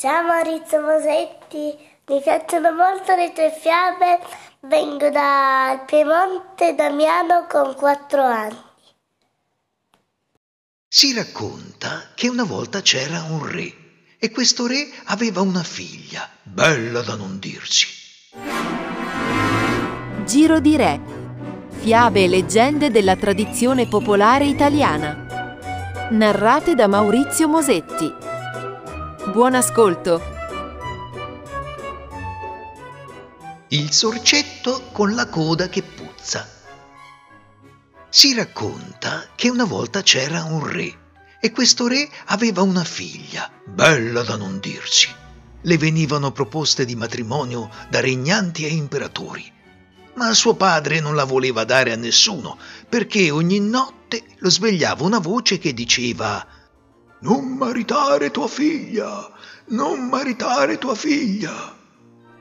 Ciao Maurizio Mosetti, mi piacciono molto le tue fiabe, vengo dal Piemonte Damiano con quattro anni. Si racconta che una volta c'era un re e questo re aveva una figlia, bella da non dirsi. Giro di Re. Fiabe e leggende della tradizione popolare italiana. Narrate da Maurizio Mosetti. Buon ascolto. Il sorcetto con la coda che puzza. Si racconta che una volta c'era un re e questo re aveva una figlia, bella da non dirsi. Le venivano proposte di matrimonio da regnanti e imperatori, ma suo padre non la voleva dare a nessuno perché ogni notte lo svegliava una voce che diceva Non maritare tua figlia, non maritare tua figlia.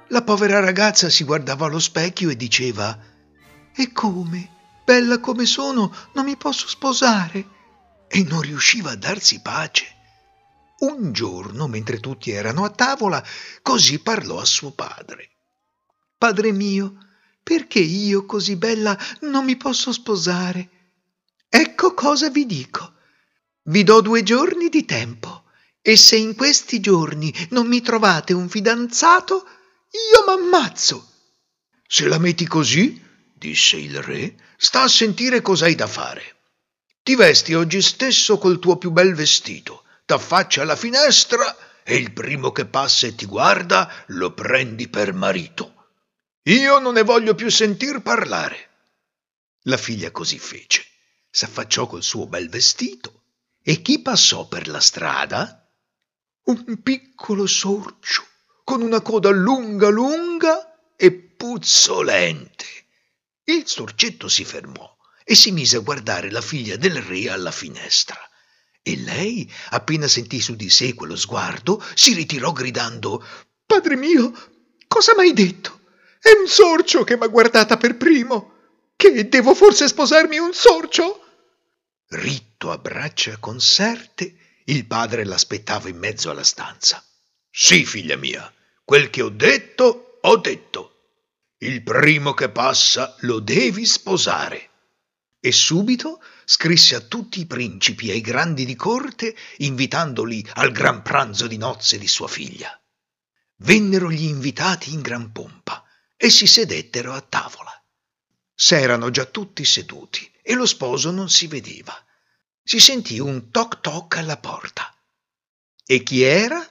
La povera ragazza si guardava allo specchio e diceva E come? Bella come sono, non mi posso sposare e non riusciva a darsi pace. Un giorno, mentre tutti erano a tavola, così parlò a suo padre. Padre mio, perché io così bella non mi posso sposare? Ecco cosa vi dico. Vi do due giorni di tempo e se in questi giorni non mi trovate un fidanzato, io m'ammazzo. Se la metti così, disse il re, sta a sentire cos'hai da fare. Ti vesti oggi stesso col tuo più bel vestito, t'affacci alla finestra e il primo che passa e ti guarda lo prendi per marito. Io non ne voglio più sentir parlare. La figlia così fece, s'affacciò col suo bel vestito e chi passò per la strada? Un piccolo sorcio con una coda lunga lunga e puzzolente. Il sorcetto si fermò e si mise a guardare la figlia del re alla finestra. E lei, appena sentì su di sé quello sguardo, si ritirò gridando Padre mio, cosa m'hai detto? È un sorcio che m'ha guardata per primo. Che devo forse sposarmi un sorcio? Ritto a braccia conserte, il padre l'aspettava in mezzo alla stanza. Sì, figlia mia, quel che ho detto, ho detto. Il primo che passa lo devi sposare e subito scrisse a tutti i principi e ai grandi di corte invitandoli al gran pranzo di nozze di sua figlia. Vennero gli invitati in gran pompa e si sedettero a tavola. S'erano già tutti seduti e lo sposo non si vedeva. Si sentì un toc toc alla porta. E chi era?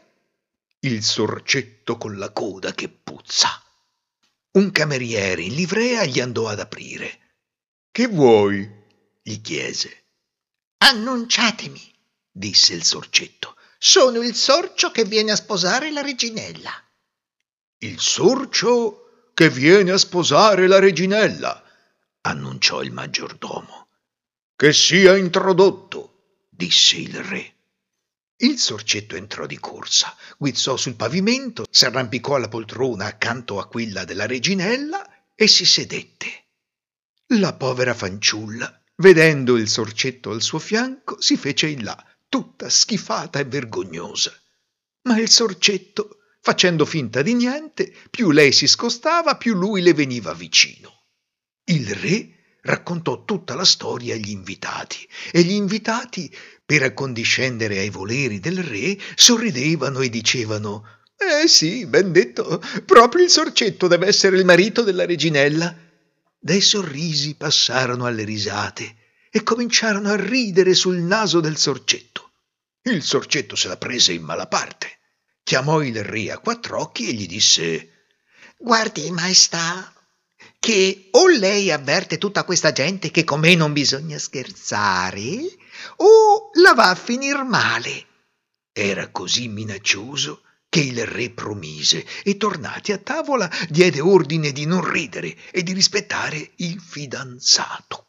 Il sorcetto con la coda che puzza. Un cameriere in livrea gli andò ad aprire che vuoi? gli chiese. Annunciatemi, disse il sorcetto. Sono il sorcio che viene a sposare la reginella. Il sorcio che viene a sposare la reginella, annunciò il maggiordomo. Che sia introdotto, disse il re. Il sorcetto entrò di corsa, guizzò sul pavimento, s'arrampicò alla poltrona accanto a quella della reginella e si sedette. La povera fanciulla, vedendo il sorcetto al suo fianco, si fece in là, tutta schifata e vergognosa. Ma il sorcetto, facendo finta di niente, più lei si scostava, più lui le veniva vicino. Il re raccontò tutta la storia agli invitati e gli invitati, per accondiscendere ai voleri del re, sorridevano e dicevano Eh sì, ben detto, proprio il sorcetto deve essere il marito della reginella. Dai sorrisi passarono alle risate e cominciarono a ridere sul naso del sorcetto. Il sorcetto se la prese in mala parte. Chiamò il re a quattro occhi e gli disse Guardi, maestà, che o lei avverte tutta questa gente che con me non bisogna scherzare, o la va a finir male. Era così minaccioso che il re promise e tornati a tavola diede ordine di non ridere e di rispettare il fidanzato.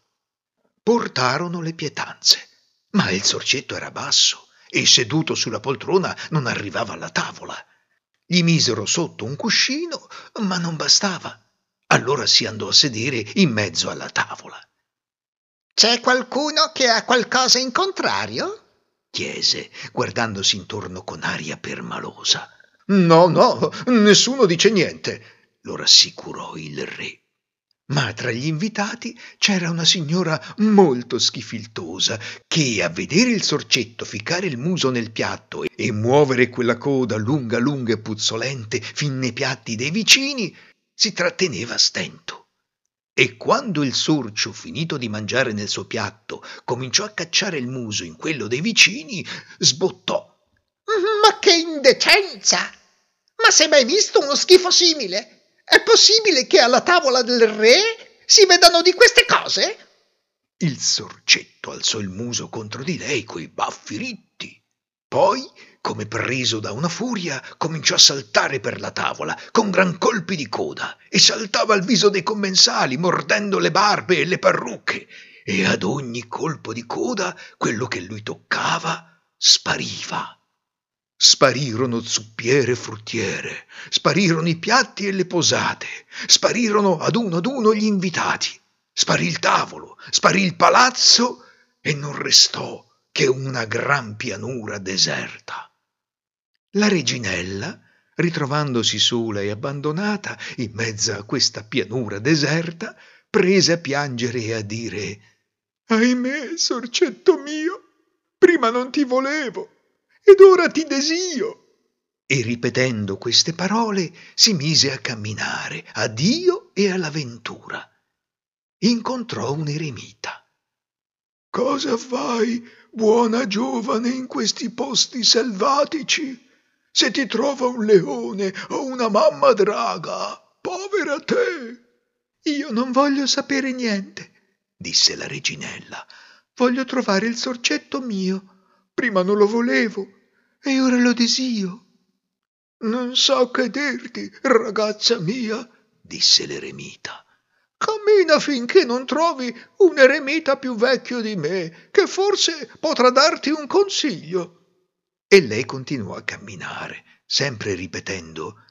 Portarono le pietanze, ma il sorcetto era basso e seduto sulla poltrona non arrivava alla tavola. Gli misero sotto un cuscino, ma non bastava. Allora si andò a sedere in mezzo alla tavola. C'è qualcuno che ha qualcosa in contrario? chiese, guardandosi intorno con aria permalosa. No, no, nessuno dice niente, lo rassicurò il re. Ma tra gli invitati c'era una signora molto schifiltosa che, a vedere il sorcetto ficcare il muso nel piatto e muovere quella coda lunga, lunga e puzzolente fin nei piatti dei vicini, si tratteneva a stento. E quando il sorcio, finito di mangiare nel suo piatto, cominciò a cacciare il muso in quello dei vicini, sbottò. Ma che indecenza! Ma sei mai visto uno schifo simile? È possibile che alla tavola del re si vedano di queste cose? Il sorcetto alzò il muso contro di lei coi baffi ritti. Poi, come preso da una furia, cominciò a saltare per la tavola con gran colpi di coda e saltava al viso dei commensali, mordendo le barbe e le parrucche. E ad ogni colpo di coda, quello che lui toccava spariva. Sparirono zuppiere e fruttiere, sparirono i piatti e le posate, sparirono ad uno ad uno gli invitati, sparì il tavolo, sparì il palazzo e non restò che una gran pianura deserta. La reginella, ritrovandosi sola e abbandonata in mezzo a questa pianura deserta, prese a piangere e a dire Ahimè, sorcetto mio, prima non ti volevo ed ora ti desio. E ripetendo queste parole si mise a camminare a Dio e alla ventura. Incontrò un eremita. Cosa fai, buona giovane, in questi posti selvatici? Se ti trova un leone o una mamma draga, povera te. Io non voglio sapere niente, disse la reginella. Voglio trovare il sorcetto mio. Prima non lo volevo, e ora lo desio. Non so che dirti, ragazza mia, disse l'eremita. Cammina finché non trovi un eremita più vecchio di me, che forse potrà darti un consiglio. E lei continuò a camminare, sempre ripetendo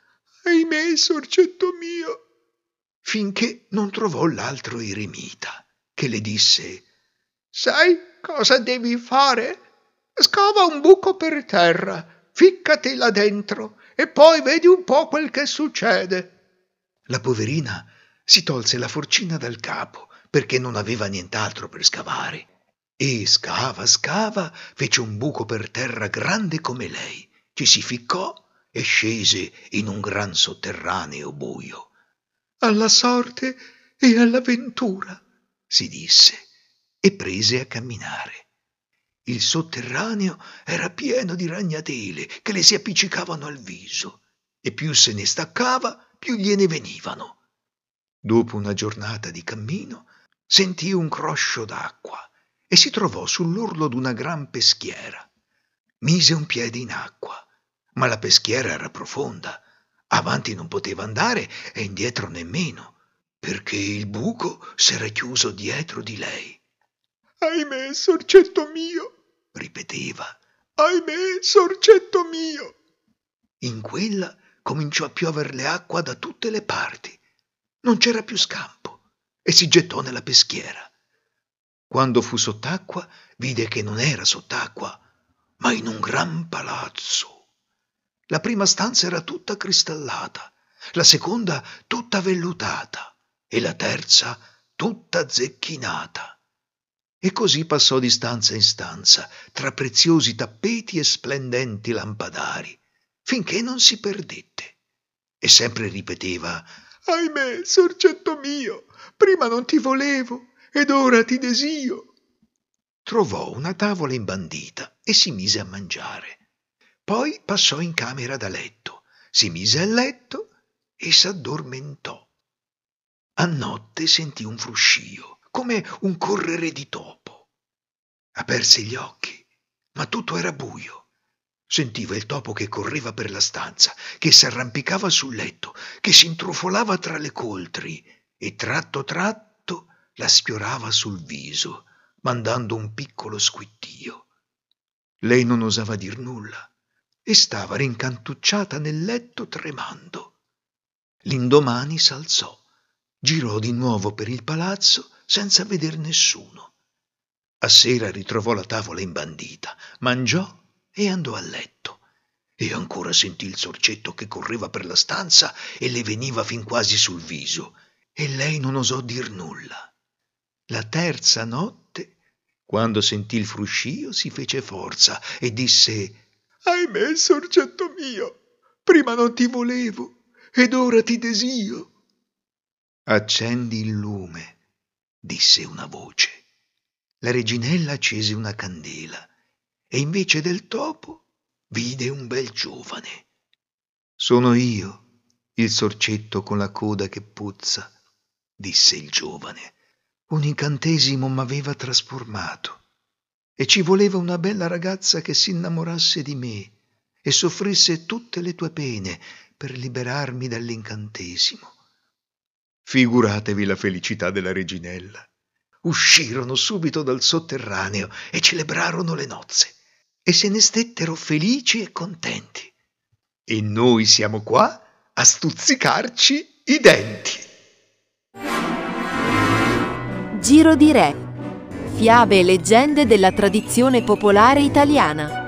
Ahimè, sorcetto mio, finché non trovò l'altro eremita, che le disse Sai cosa devi fare? Scava un buco per terra, ficcati là dentro e poi vedi un po' quel che succede. La poverina si tolse la forcina dal capo perché non aveva nient'altro per scavare e scava, scava, fece un buco per terra grande come lei, ci si ficcò e scese in un gran sotterraneo buio. Alla sorte e alla ventura, si disse, e prese a camminare. Il sotterraneo era pieno di ragnatele che le si appiccicavano al viso e più se ne staccava, più gliene venivano. Dopo una giornata di cammino, sentì un croscio d'acqua e si trovò sull'orlo d'una gran peschiera. Mise un piede in acqua, ma la peschiera era profonda. Avanti non poteva andare e indietro nemmeno, perché il buco s'era chiuso dietro di lei. Ahimè, sorcetto mio, ripeteva. Ahimè, sorcetto mio! In quella cominciò a pioverle acqua da tutte le parti. Non c'era più scampo e si gettò nella peschiera. Quando fu sott'acqua, vide che non era sott'acqua, ma in un gran palazzo. La prima stanza era tutta cristallata, la seconda tutta vellutata e la terza tutta zecchinata. E così passò di stanza in stanza, tra preziosi tappeti e splendenti lampadari, finché non si perdette. E sempre ripeteva Ahimè, sorcetto mio, prima non ti volevo ed ora ti desio. Trovò una tavola imbandita e si mise a mangiare. Poi passò in camera da letto, si mise a letto e s'addormentò. A notte sentì un fruscio come un correre di topo. Aperse gli occhi, ma tutto era buio. Sentiva il topo che correva per la stanza, che s'arrampicava sul letto, che si intrufolava tra le coltri e tratto tratto la sfiorava sul viso, mandando un piccolo squittio. Lei non osava dir nulla e stava rincantucciata nel letto tremando. L'indomani s'alzò, girò di nuovo per il palazzo senza veder nessuno. A sera ritrovò la tavola imbandita, mangiò e andò a letto. E ancora sentì il sorcetto che correva per la stanza e le veniva fin quasi sul viso, e lei non osò dir nulla. La terza notte, quando sentì il fruscio, si fece forza e disse Ahimè, sorcetto mio, prima non ti volevo ed ora ti desio. Accendi il lume, disse una voce. La reginella accese una candela e invece del topo vide un bel giovane. Sono io, il sorcetto con la coda che puzza, disse il giovane. Un incantesimo m'aveva trasformato e ci voleva una bella ragazza che si innamorasse di me e soffrisse tutte le tue pene per liberarmi dall'incantesimo. Figuratevi la felicità della reginella. Uscirono subito dal sotterraneo e celebrarono le nozze e se ne stettero felici e contenti. E noi siamo qua a stuzzicarci i denti. Giro di Re. Fiabe e leggende della tradizione popolare italiana.